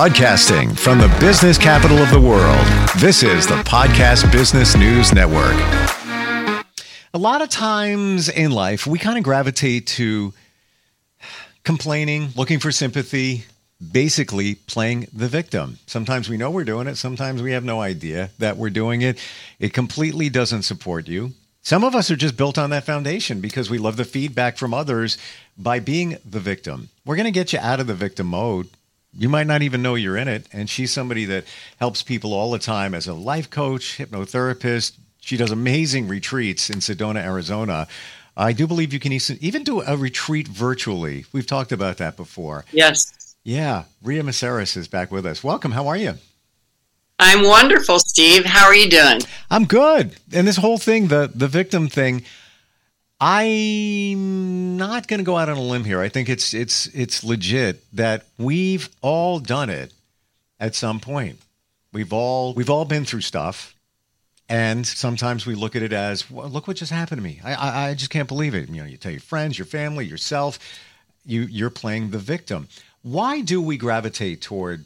Broadcasting from the business capital of the world, this is the Podcast Business News Network. A lot of times in life, we kind of gravitate to complaining, looking for sympathy, basically playing the victim. Sometimes we know we're doing it, sometimes we have no idea that we're doing it. It completely doesn't support you. Some of us are just built on that foundation because we love the feedback from others by being the victim. We're going to get you out of the victim mode. You might not even know you're in it. And she's somebody that helps people all the time as a life coach, hypnotherapist. She does amazing retreats in Sedona, Arizona. I do believe you can even do a retreat virtually. We've talked about that before. Yes. Yeah. Rhea Maceris is back with us. Welcome. How are you? I'm wonderful, Steve. How are you doing? I'm good. And this whole thing, the the victim thing, I'm not going to go out on a limb here. I think it's it's it's legit that we've all done it at some point. We've all we've all been through stuff, and sometimes we look at it as, well, "Look what just happened to me. I, I I just can't believe it." You know, you tell your friends, your family, yourself, you you're playing the victim. Why do we gravitate toward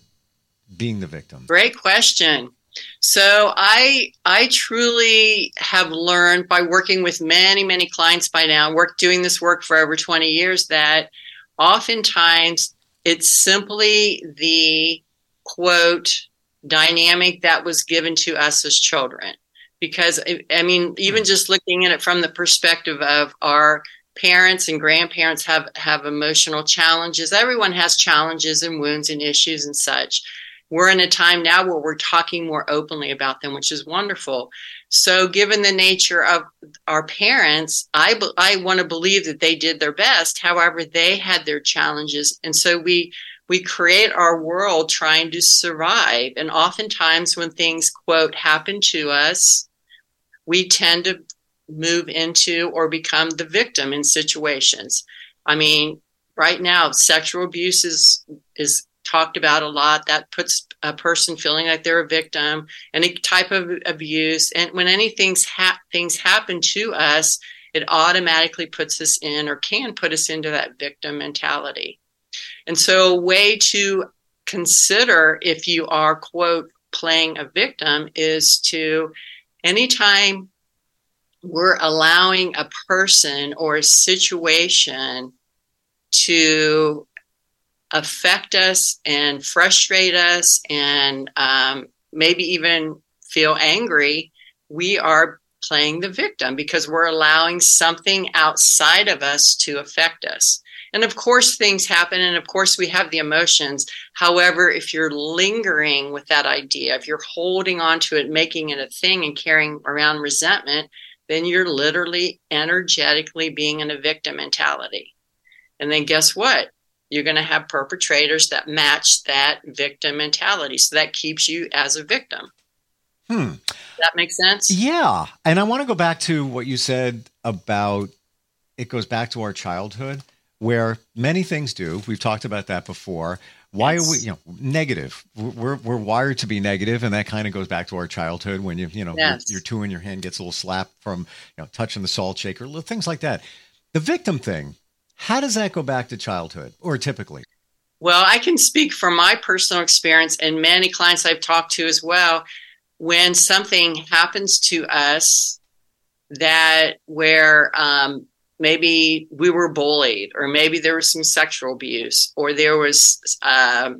being the victim? Great question. So I I truly have learned by working with many many clients by now, work doing this work for over 20 years that oftentimes it's simply the quote dynamic that was given to us as children. Because I mean even hmm. just looking at it from the perspective of our parents and grandparents have have emotional challenges. Everyone has challenges and wounds and issues and such we're in a time now where we're talking more openly about them, which is wonderful. So, given the nature of our parents, I, I want to believe that they did their best. However, they had their challenges. And so we, we create our world trying to survive. And oftentimes, when things, quote, happen to us, we tend to move into or become the victim in situations. I mean, right now, sexual abuse is, is talked about a lot. That puts a person feeling like they're a victim, any type of abuse. And when anything ha- things happen to us, it automatically puts us in or can put us into that victim mentality. And so, a way to consider if you are, quote, playing a victim is to anytime we're allowing a person or a situation to affect us and frustrate us and um, maybe even feel angry, we are playing the victim because we're allowing something outside of us to affect us. And of course, things happen, and of course, we have the emotions. However, if you're lingering with that idea, if you're holding on to it, making it a thing, and carrying around resentment, then you're literally energetically being in a victim mentality. And then guess what? You're going to have perpetrators that match that victim mentality. So that keeps you as a victim. Hmm. Does that makes sense? Yeah. And I want to go back to what you said about it goes back to our childhood where many things do. We've talked about that before. Why yes. are we, you know, negative? We're, we're wired to be negative, and that kind of goes back to our childhood when you, you know, yes. your, your two in your hand gets a little slap from, you know, touching the salt shaker, little things like that. The victim thing, how does that go back to childhood or typically? Well, I can speak from my personal experience and many clients I've talked to as well. When something happens to us that where um, maybe we were bullied, or maybe there was some sexual abuse, or there was uh,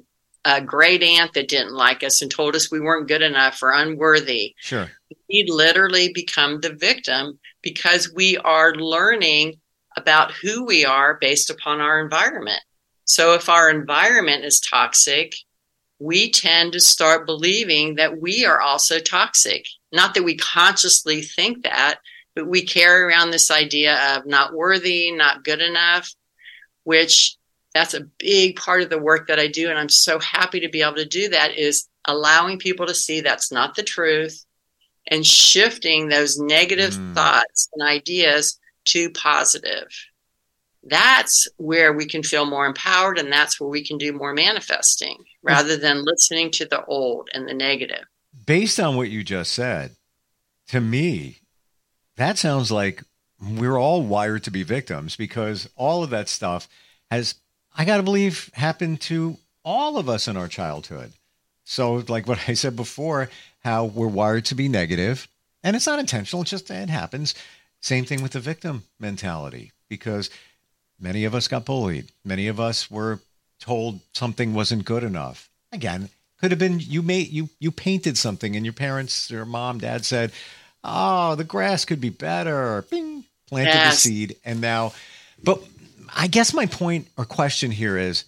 a great aunt that didn't like us and told us we weren't good enough or unworthy. Sure. We literally become the victim because we are learning about who we are based upon our environment. So if our environment is toxic, we tend to start believing that we are also toxic. Not that we consciously think that, but we carry around this idea of not worthy, not good enough, which that's a big part of the work that I do. And I'm so happy to be able to do that is allowing people to see that's not the truth and shifting those negative mm. thoughts and ideas to positive. That's where we can feel more empowered and that's where we can do more manifesting rather than listening to the old and the negative. Based on what you just said, to me, that sounds like we're all wired to be victims because all of that stuff has, I got to believe, happened to all of us in our childhood. So, like what I said before, how we're wired to be negative, and it's not intentional, it's just it happens. Same thing with the victim mentality, because many of us got bullied. Many of us were told something wasn't good enough. Again, could have been you made you you painted something and your parents or mom, dad said, Oh, the grass could be better. Bing, planted yes. the seed. And now, but I guess my point or question here is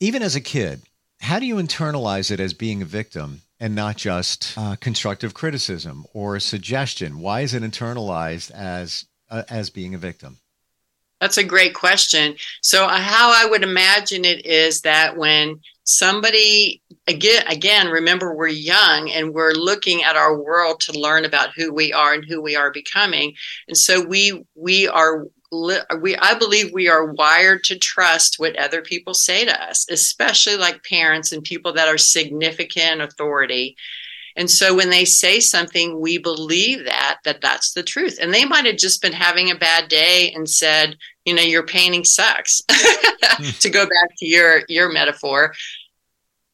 even as a kid, how do you internalize it as being a victim and not just uh, constructive criticism or a suggestion? Why is it internalized as uh, as being a victim? That's a great question. So, uh, how I would imagine it is that when somebody again again remember we're young and we're looking at our world to learn about who we are and who we are becoming and so we we are we I believe we are wired to trust what other people say to us especially like parents and people that are significant authority. And so when they say something we believe that that that's the truth. And they might have just been having a bad day and said you know your painting sucks. Hmm. To go back to your your metaphor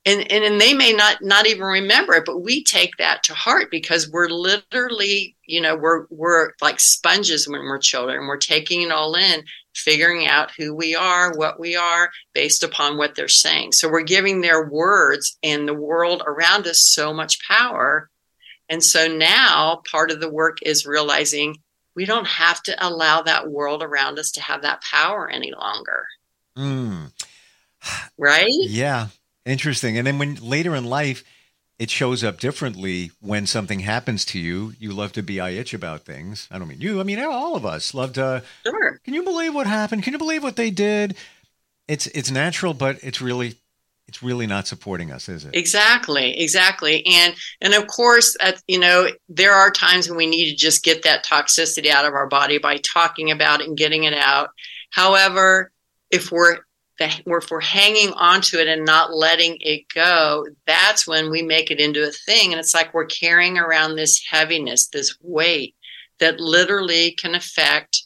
and, and and they may not not even remember it but we take that to heart because we're literally you know we're we're like sponges when we're children we're taking it all in figuring out who we are what we are based upon what they're saying so we're giving their words and the world around us so much power and so now part of the work is realizing we don't have to allow that world around us to have that power any longer. Mm. Right? Yeah. Interesting. And then when later in life, it shows up differently when something happens to you. You love to be I itch about things. I don't mean you. I mean all of us love to. Sure. Can you believe what happened? Can you believe what they did? It's it's natural, but it's really it's really not supporting us is it exactly exactly and and of course at, you know there are times when we need to just get that toxicity out of our body by talking about it and getting it out however if we're if we're hanging onto it and not letting it go that's when we make it into a thing. And it's like we're carrying around this heaviness this weight that literally can affect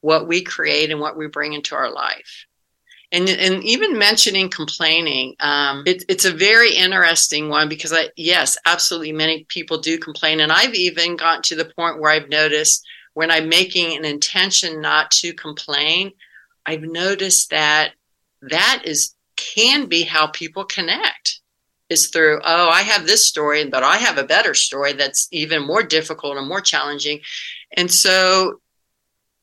what we create and what we bring into our life. And and even mentioning complaining um, it, it's a very interesting one because i yes absolutely many people do complain. And i've even gotten to the point where i've noticed when i'm making an intention not to complain i've noticed that that is can be how people connect is through oh i have this story but i have a better story that's even more difficult and more challenging and so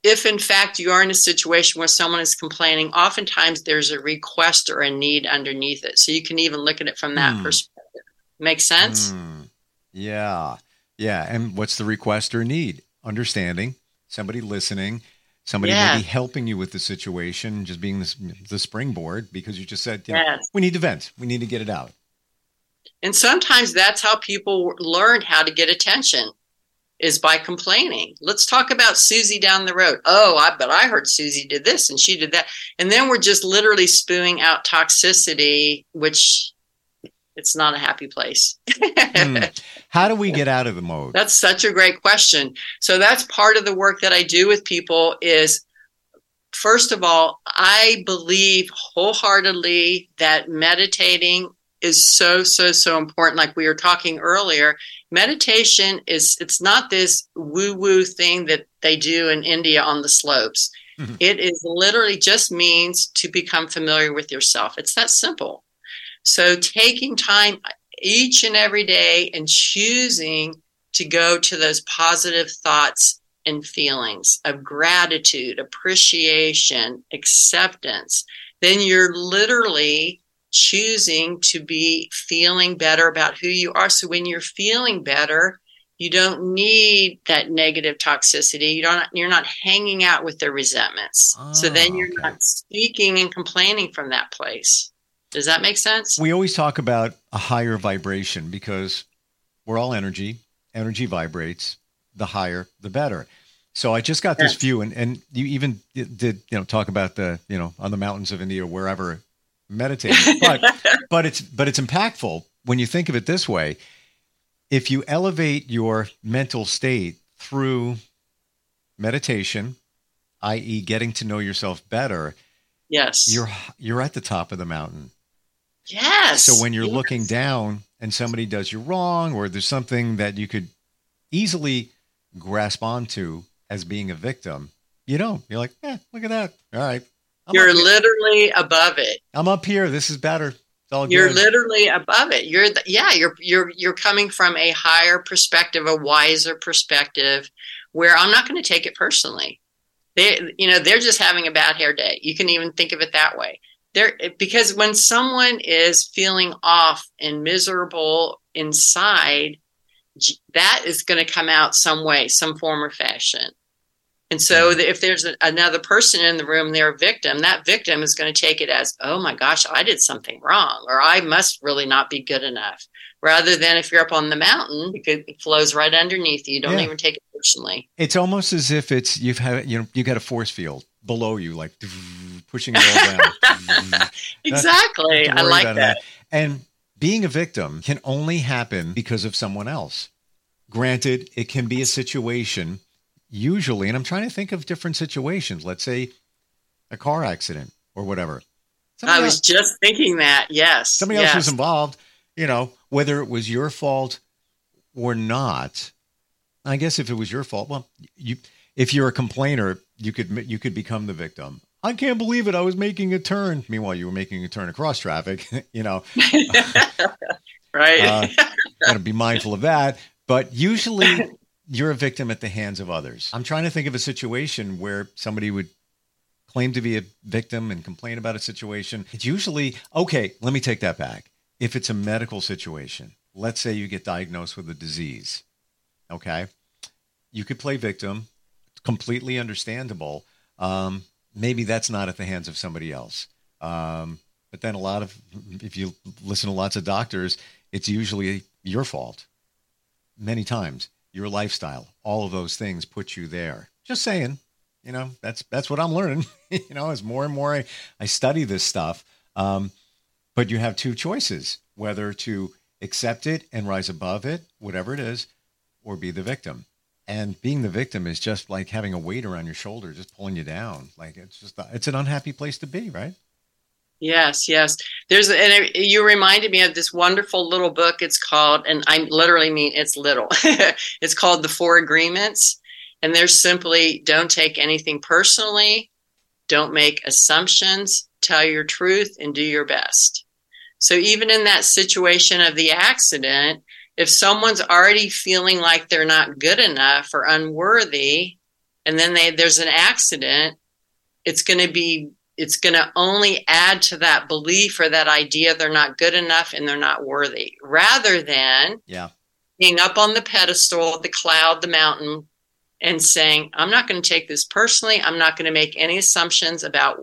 if in fact you are in a situation where someone is complaining, oftentimes there's a request or a need underneath it. So you can even look at it from that mm. perspective. Make sense? Mm. Yeah. Yeah. And what's the request or need? Understanding, somebody listening, somebody yeah. maybe helping you with the situation, just being the, the springboard because you just said, you know, we need to vent, we need to get it out. And sometimes that's how people learn how to get attention is by complaining. Let's talk about Susie down the road. Oh, I but I heard Susie did this and she did that. And then we're just literally spewing out toxicity, which it's not a happy place. mm. How do we get out of the mode? That's such a great question. So that's part of the work that I do with people is first of all, I believe wholeheartedly that meditating is so so so important like we were talking earlier meditation is it's not this woo woo thing that they do in india on the slopes mm-hmm. it is literally just means to become familiar with yourself it's that simple so taking time each and every day and choosing to go to those positive thoughts and feelings of gratitude appreciation acceptance then you're literally choosing to be feeling better about who you are. So when you're feeling better, you don't need that negative toxicity. You don't you're not hanging out with the resentments. Oh, so then ah, you're okay. not speaking and complaining from that place. Does that make sense? We always talk about a higher vibration because we're all energy. Energy vibrates. The higher, the better. So I just got yes. this view, and, and you even did you know talk about the you know on the mountains of India, wherever meditating. But but it's but it's impactful when you think of it this way. If you elevate your mental state through meditation, i.e., getting to know yourself better, yes, you're you're at the top of the mountain. Yes. So when you're yes. looking down and somebody does you wrong, or there's something that you could easily grasp onto as being a victim, you don't. You're like, yeah, look at that. All right. I'm you're literally above it. I'm up here. This is better. It's all You're good. literally above it. You're the, yeah. You're you're you're coming from a higher perspective, a wiser perspective, where I'm not going to take it personally. They, you know, they're just having a bad hair day. You can even think of it that way. There, because when someone is feeling off and miserable inside, that is going to come out some way, some form or fashion. And so, mm-hmm. the, if there's a, another person in the room, they're a victim. That victim is going to take it as, "Oh my gosh, I did something wrong," or "I must really not be good enough." Rather than if you're up on the mountain, it flows right underneath you. You don't Yeah. even take it personally. It's almost as if it's you've had you know you got a force field below you, like pushing it all down. Mm-hmm. Exactly. I like about that. And being a victim can only happen because of someone else. Granted, it can be a situation, usually, and I'm trying to think of different situations. Let's say a car accident or whatever. I was else- just thinking that. Yes. somebody yes. else was involved, you know, whether it was your fault or not. I guess if it was your fault, well, you if you're a complainer, you could you could become the victim. I can't believe it. I was making a turn. Meanwhile, you were making a turn across traffic. you know, right. uh, got to be mindful of that. But usually, you're a victim at the hands of others. I'm trying to think of a situation where somebody would claim to be a victim and complain about a situation. It's usually okay. Let me take that back. If it's a medical situation, let's say you get diagnosed with a disease, okay, you could play victim. Completely understandable. Um, maybe that's not at the hands of somebody else. Um, but then a lot of, if you listen to lots of doctors, it's usually your fault. Many times, your lifestyle, all of those things put you there. Just saying, you know, that's that's what I'm learning. you know, as more and more I, I study this stuff. Um, but you have two choices: whether to accept it and rise above it, whatever it is, or be the victim. And being the victim is just like having a weight around your shoulder, just pulling you down. Like it's just it's an unhappy place to be, right? Yes, yes. There's and you reminded me of this wonderful little book. It's called, and I literally mean it's little. it's called The Four Agreements, and there's simply don't take anything personally, don't make assumptions, tell your truth, and do your best. So even in that situation of the accident, if someone's already feeling like they're not good enough or unworthy, and then they, there's an accident, it's going to be it's going to only add to that belief or that idea they're not good enough and they're not worthy rather than Yeah. being up on the pedestal the cloud the mountain and saying i'm not going to take this personally i'm not going to make any assumptions about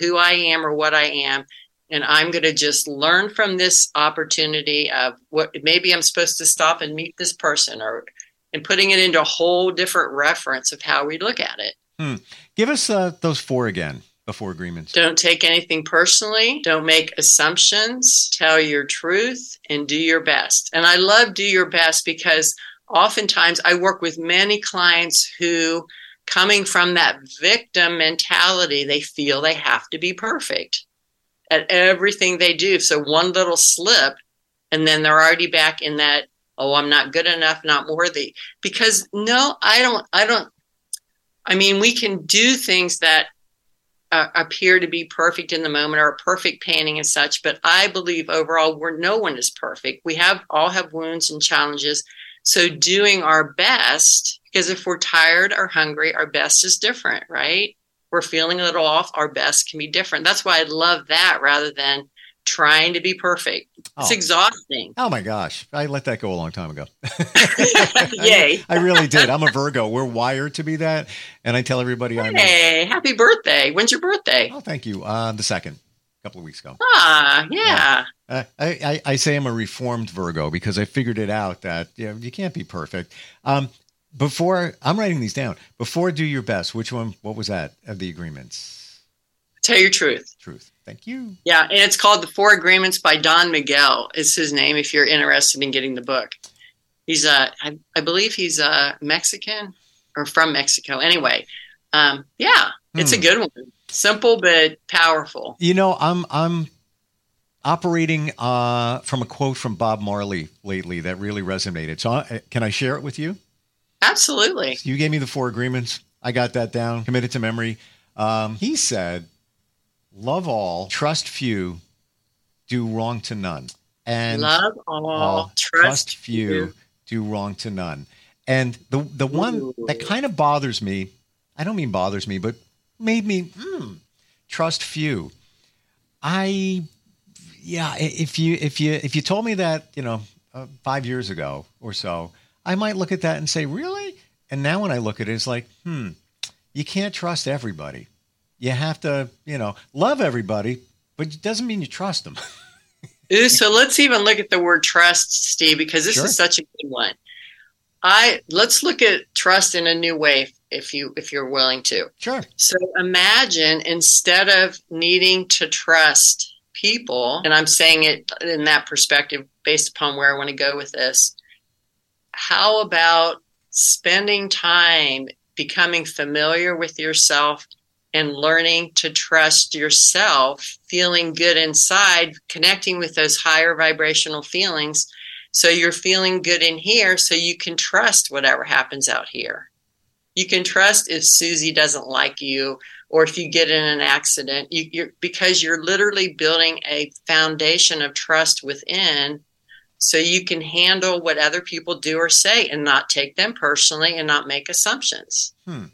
who i am or what i am and i'm going to just learn from this opportunity of what maybe i'm supposed to stop and meet this person or and putting it into a whole different reference of how we look at it Give us uh, those four again, the four agreements. Don't take anything personally. Don't make assumptions. Tell your truth and do your best. And I love do your best because oftentimes I work with many clients who, coming from that victim mentality, they feel they have to be perfect at everything they do. So one little slip, and then they're already back in that, oh, I'm not good enough, not worthy. Because no, I don't, I don't, I mean, we can do things that uh, appear to be perfect in the moment or a perfect painting and such but i believe overall we're no one is perfect we have all have wounds and challenges so doing our best because if we're tired or hungry our best is different right we're feeling a little off our best can be different that's why i love that rather than trying to be perfect it's Oh. exhausting Oh my gosh, I let that go a long time ago. Yay. I really did. I'm a Virgo. We're wired to be that, and I tell everybody I'm. hey happy birthday when's your birthday Oh, thank you. Uh, the second, a couple of weeks ago. ah yeah Uh, I, I, I say I'm a reformed Virgo because I figured it out that you, know, you can't be perfect. Um, before I'm writing these down. Before do your best. Which one? What was that of the agreements? tell your truth Truth. Thank you. Yeah, and it's called The Four Agreements by Don Miguel. Is his name if you're interested in getting the book. He's uh I, I believe he's a Mexican or from Mexico. Anyway, um yeah, it's a Hmm. good one. Simple but powerful. You know, I'm I'm operating uh, from a quote from Bob Marley lately that really resonated. So, uh, can I share it with you? Absolutely. You gave me the four agreements. I got that down, committed to memory. Um, he said, Love all, trust few, do wrong to none. And love all, all trust, trust, few, few, do wrong to none. And the the one Ooh. that kind of bothers me, I don't mean bothers me, but made me hmm, trust few. I yeah, if you if you if you told me that, you know, uh, 5 years ago or so, I might look at that and say, "Really?" And now when I look at it, it's like, "Hmm, you can't trust everybody. You have to, you know, love everybody, but it doesn't mean you trust them." Ooh, so let's even look at the word trust, Steve, because this sure. is such a good one. I let's look at trust in a new way if you if you're willing to. Sure. So imagine instead of needing to trust people, and I'm saying it in that perspective based upon where I want to go with this, how about spending time becoming familiar with yourself and learning to trust yourself, feeling good inside, connecting with those higher vibrational feelings. So you're feeling good in here, so you can trust whatever happens out here. You can trust if Susie doesn't like you or if you get in an accident, you, you're, because you're literally building a foundation of trust within so you can handle what other people do or say and not take them personally and not make assumptions. Hmm.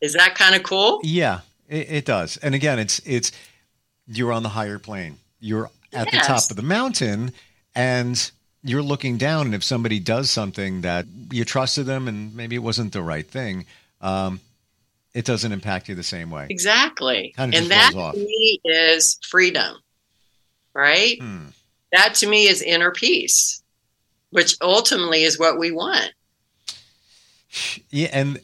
Is that kind of cool? Yeah, it, it, does. And again, it's it's you're on the higher plane. You're at yes. the top of the mountain, and you're looking down. And if somebody does something that you trusted them, and maybe it wasn't the right thing, um, it doesn't impact you the same way. Exactly. and that to me is freedom, right? Hmm. That to me is inner peace, which ultimately is what we want. Yeah, and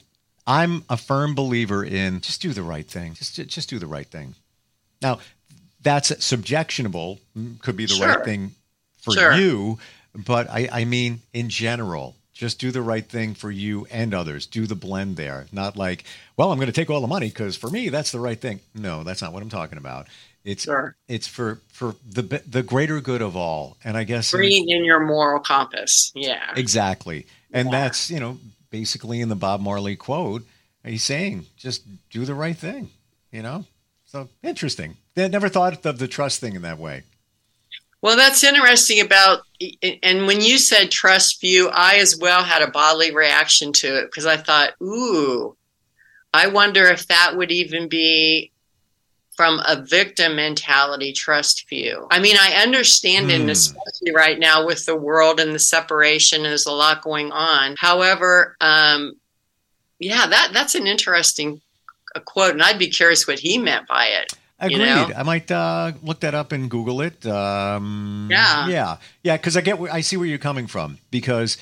I'm a firm believer in just do the right thing. Just just do the right thing. Now, that's subjectionable. Mm, could be the sure. right thing for sure. you, but I, I mean in general. Just do the right thing for you and others. Do the blend there. Not like, well, I'm going to take all the money because for me that's the right thing. No, that's not what I'm talking about. It's sure. it's for for the the greater good of all. And I guess bringing in your moral compass. Yeah. Exactly. And yeah. that's, you know, basically in the Bob Marley quote, he's saying, just do the right thing, you know? So interesting. I never thought of the trust thing in that way. Well, that's interesting about, and when you said trust view, I as well had a bodily reaction to it because I thought, ooh, I wonder if that would even be from a victim mentality trust view. I mean, I understand mm. it, hmm. especially right now with the world and the separation, there's a lot going on. However, um, yeah, that that's an interesting quote, and I'd be curious what he meant by it. Agreed. You know? I might uh, look that up and Google it. Um, yeah, yeah, yeah. Because I get, I see where you're coming from. Because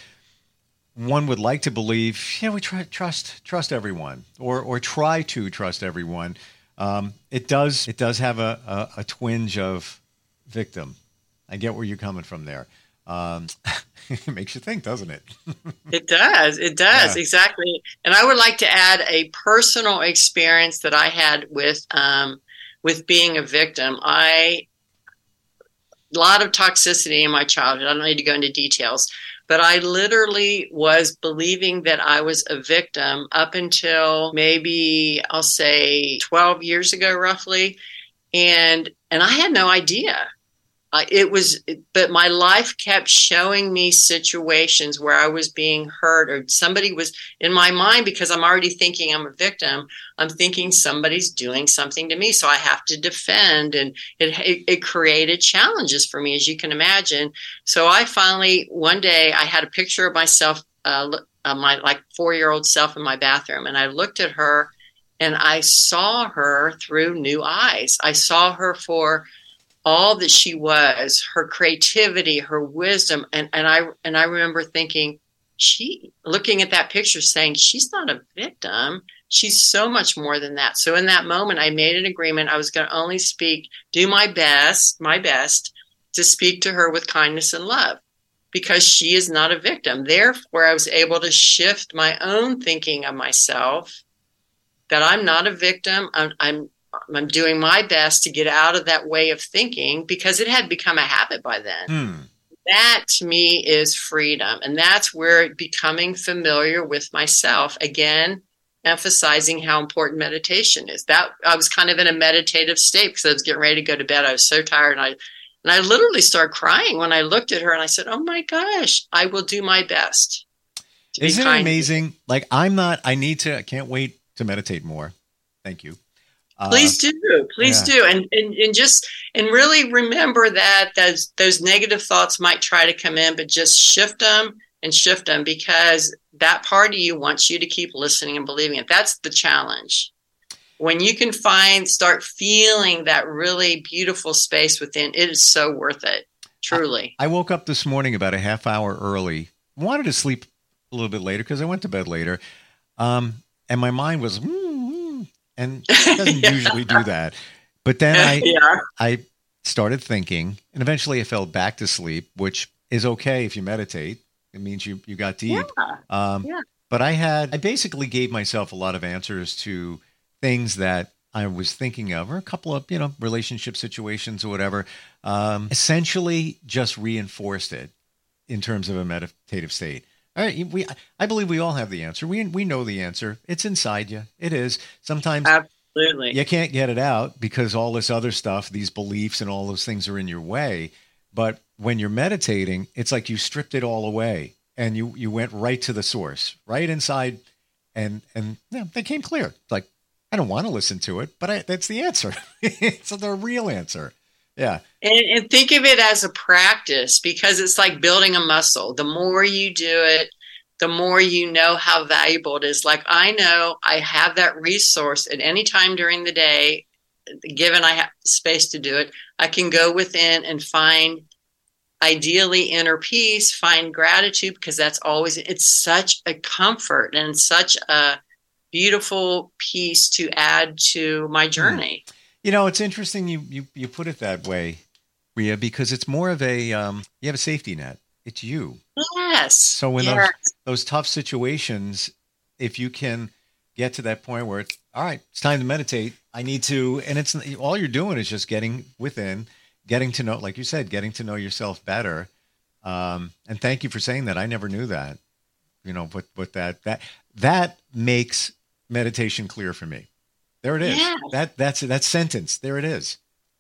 one would like to believe, yeah, we try trust trust everyone, or or try to trust everyone. Um, it does it does have a, a, a, twinge of victim. I get where you're coming from there. Um, it makes you think, doesn't it? it does. It does yeah. exactly. And I would like to add a personal experience that I had with um, with being a victim. I a lot of toxicity in my childhood. I don't need to go into details, but I literally was believing that I was a victim up until maybe I'll say 12 years ago, roughly. And, and I had no idea. Uh, it was, but my life kept showing me situations where I was being hurt or somebody was in my mind because I'm already thinking I'm a victim. I'm thinking somebody's doing something to me. So I have to defend. And it, it, it created challenges for me, as you can imagine. So I finally, one day, I had a picture of myself, uh, uh, my like four year old self in my bathroom. And I looked at her and I saw her through new eyes. I saw her for, all that she was, her creativity, her wisdom, and, and I and I remember thinking, she looking at that picture saying, She's not a victim. She's so much more than that. So in that moment I made an agreement. I was gonna only speak, do my best, my best to speak to her with kindness and love. Because she is not a victim. Therefore, I was able to shift my own thinking of myself that I'm not a victim. I'm, I'm I'm doing my best to get out of that way of thinking because it had become a habit by then. Hmm. That to me is freedom. And that's where becoming familiar with myself again, emphasizing how important meditation is. That I was kind of in a meditative state because I was getting ready to go to bed. I was so tired and I and I literally started crying when I looked at her and I said, Oh my gosh, I will do my best. Isn't it amazing? Like I'm not I need to I can't wait to meditate more. Thank you. Please uh, do, please yeah. do, and, and and just and really remember that those those negative thoughts might try to come in, but just shift them and shift them because that part of you wants you to keep listening and believing it. That's the challenge. When you can find, start feeling that really beautiful space within, it is so worth it. Truly. I, I woke up this morning about a half hour early. Wanted to sleep a little bit later because I went to bed later, um, and my mind was. Mm, and it doesn't yeah. usually do that. But then I yeah. I started thinking, and eventually I fell back to sleep, which is okay if you meditate. It means you you got deep. Yeah. Um, yeah. But I had I basically gave myself a lot of answers to things that I was thinking of, or a couple of you know relationship situations or whatever. Um, essentially, just reinforced it in terms of a meditative state. Right, we I believe we all have the answer. We we know the answer. It's inside you. It is. Sometimes absolutely you can't get it out because all this other stuff, these beliefs and all those things are in your way. But when you're meditating, it's like you stripped it all away and you you went right to the source, right inside, and and yeah, they came clear. Like I don't want to listen to it, but I, that's the answer. it's the real answer. Yeah. And, and, think of it as a practice because it's like building a muscle. The more you do it, the more you know how valuable it is. Like I know I have that resource at any time during the day, given I have space to do it, I can go within and find ideally inner peace, find gratitude because that's always it's such a comfort and such a beautiful piece to add to my hmm. journey. Mm. You know, it's interesting you you you put it that way, Rhea, because it's more of a um, you have a safety net. It's you. Yes. So in yes. those those tough situations, if you can get to that point where it's all right, it's time to meditate. I need to, and it's all you're doing is just getting within, getting to know, like you said, getting to know yourself better. Um, and thank you for saying that. I never knew that. You know, but but that that that makes meditation clear for me. There it is. Yeah. That that's that sentence. There it is.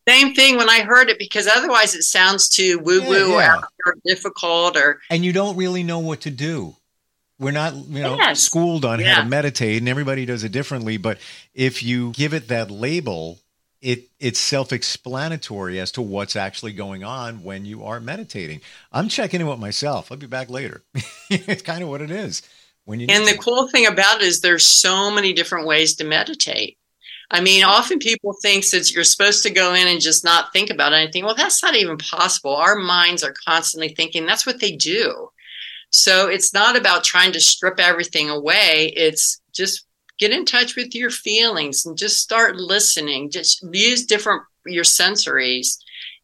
Same thing when I heard it because otherwise it sounds too woo woo yeah, yeah. or difficult or and you don't really know what to do. We're not, you know, yes. schooled on how to meditate, and everybody does it differently. But if you give it that label, it it's self-explanatory as to what's actually going on when you are meditating. I'm checking in with myself. I'll be back later. it's kind of what it is. When you and the to. cool thing about it is there's so many different ways to meditate. I mean, often people think that you're supposed to go in and just not think about anything. Well, that's not even possible. Our minds are constantly thinking. That's what they do. So it's not about trying to strip everything away. It's just get in touch with your feelings and just start listening. Just use different your sensories.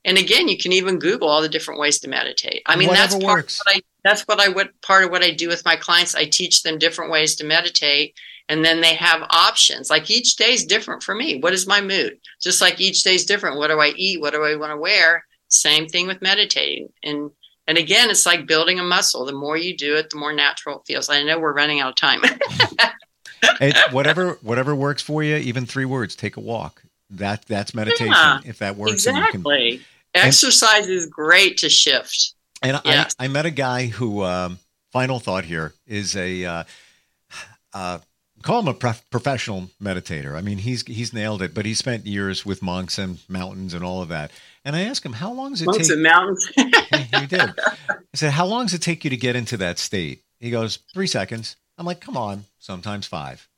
And again, you can even Google all the different ways to meditate. I mean, Whatever that's part works. of what I that's what I would part of what I do with my clients. I teach them different ways to meditate and then they have options. Like each day is different for me. What is my mood? Just like each day is different. What do i eat? What do i want to wear? Same thing with meditating. And and again it's like building a muscle. The more you do it the more natural it feels. I know we're running out of time. Whatever whatever works for you even three words take a walk. That that's meditation. Yeah, if that works exactly can, exercise and, is great to shift. And I, I met a guy who um, final thought here is a uh, uh, call him a prof- professional meditator. I mean, he's he's nailed it. But he spent years with monks and mountains and all of that. And I asked him, "How long does it monks take?" Monks and mountains. he, did. I said, "How long does it take you to get into that state?" He goes, three seconds." I'm like, "Come on, sometimes five.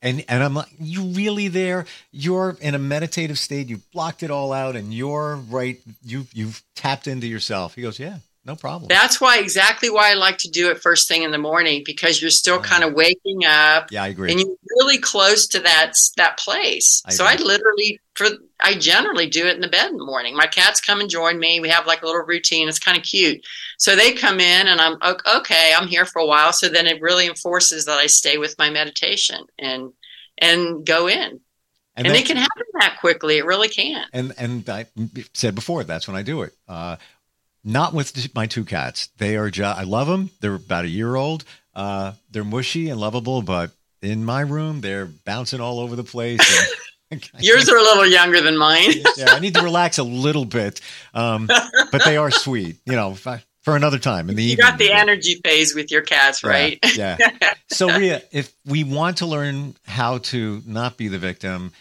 And and I'm like, "You really there? You're in a meditative state. You've blocked it all out, and you're right. You you've tapped into yourself." He goes, "Yeah." No problem. That's why exactly why I like to do it first thing in the morning because you're still kind of waking up. Yeah, I agree. And you're really close to that that place. I so I literally for I generally do it in the bed in the morning. My cats come and join me. We have like a little routine. It's kind of cute. So they come in and I'm okay, I'm here for a while. So then it really enforces that I stay with my meditation and and go in. And, and that, it can happen that quickly. It really can. And and I said before, that's when I do it. Uh, not with my two cats. They are just, I love them. They're about a year old. Uh, they're mushy and lovable, but in my room, they're bouncing all over the place. Yours are a little younger than mine. yeah, I need to relax a little bit, um, but they are sweet. You know, I, for another time in the you evening. got the energy phase with your cats, right? Yeah. yeah. so, Rhea, if we want to learn how to not be the victim,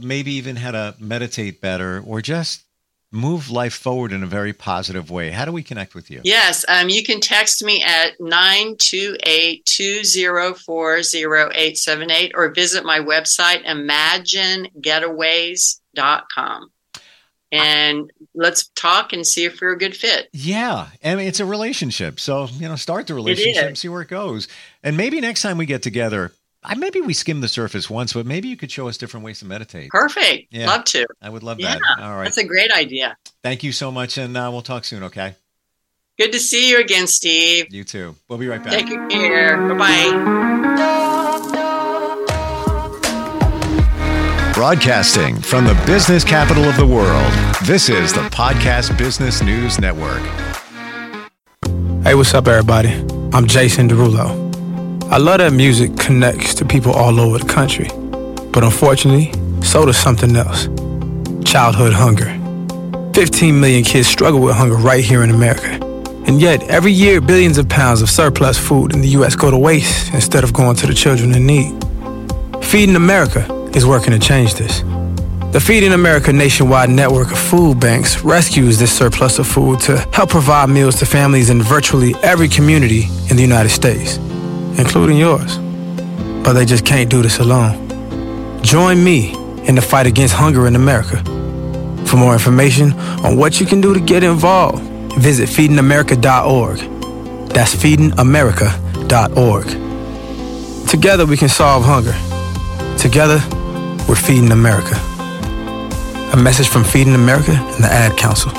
maybe even how to meditate better, or just move life forward in a very positive way. How do we connect with you? Yes, um, you can text me at 928-204-0878 or visit my website, imaginegetaways.com. And let's talk and see if we're a good fit. Yeah. I mean, it's a relationship. So, you know, start the relationship, see where it goes. And maybe next time we get together, I, maybe we skimmed the surface once, but maybe you could show us different ways to meditate. Perfect. Yeah. Love to. I would love yeah. that. All right. That's a great idea. Thank you so much. And uh, we'll talk soon, okay? Good to see you again, Steve. You too. We'll be right back. Take care. Bye bye. Broadcasting from the business capital of the world, this is the Podcast Business News Network. Hey, what's up, everybody? I'm Jason Derulo. I love that music connects to people all over the country. But unfortunately, so does something else childhood hunger. 15 million kids struggle with hunger right here in America. And yet, every year, billions of pounds of surplus food in the U.S. go to waste instead of going to the children in need. Feeding America is working to change this. The Feeding America nationwide network of food banks rescues this surplus of food to help provide meals to families in virtually every community in the United States including yours. But they just can't do this alone. Join me in the fight against hunger in America. For more information on what you can do to get involved, visit feedingamerica.org. That's feedingamerica.org. Together we can solve hunger. Together, we're feeding America. A message from Feeding America and the Ad Council.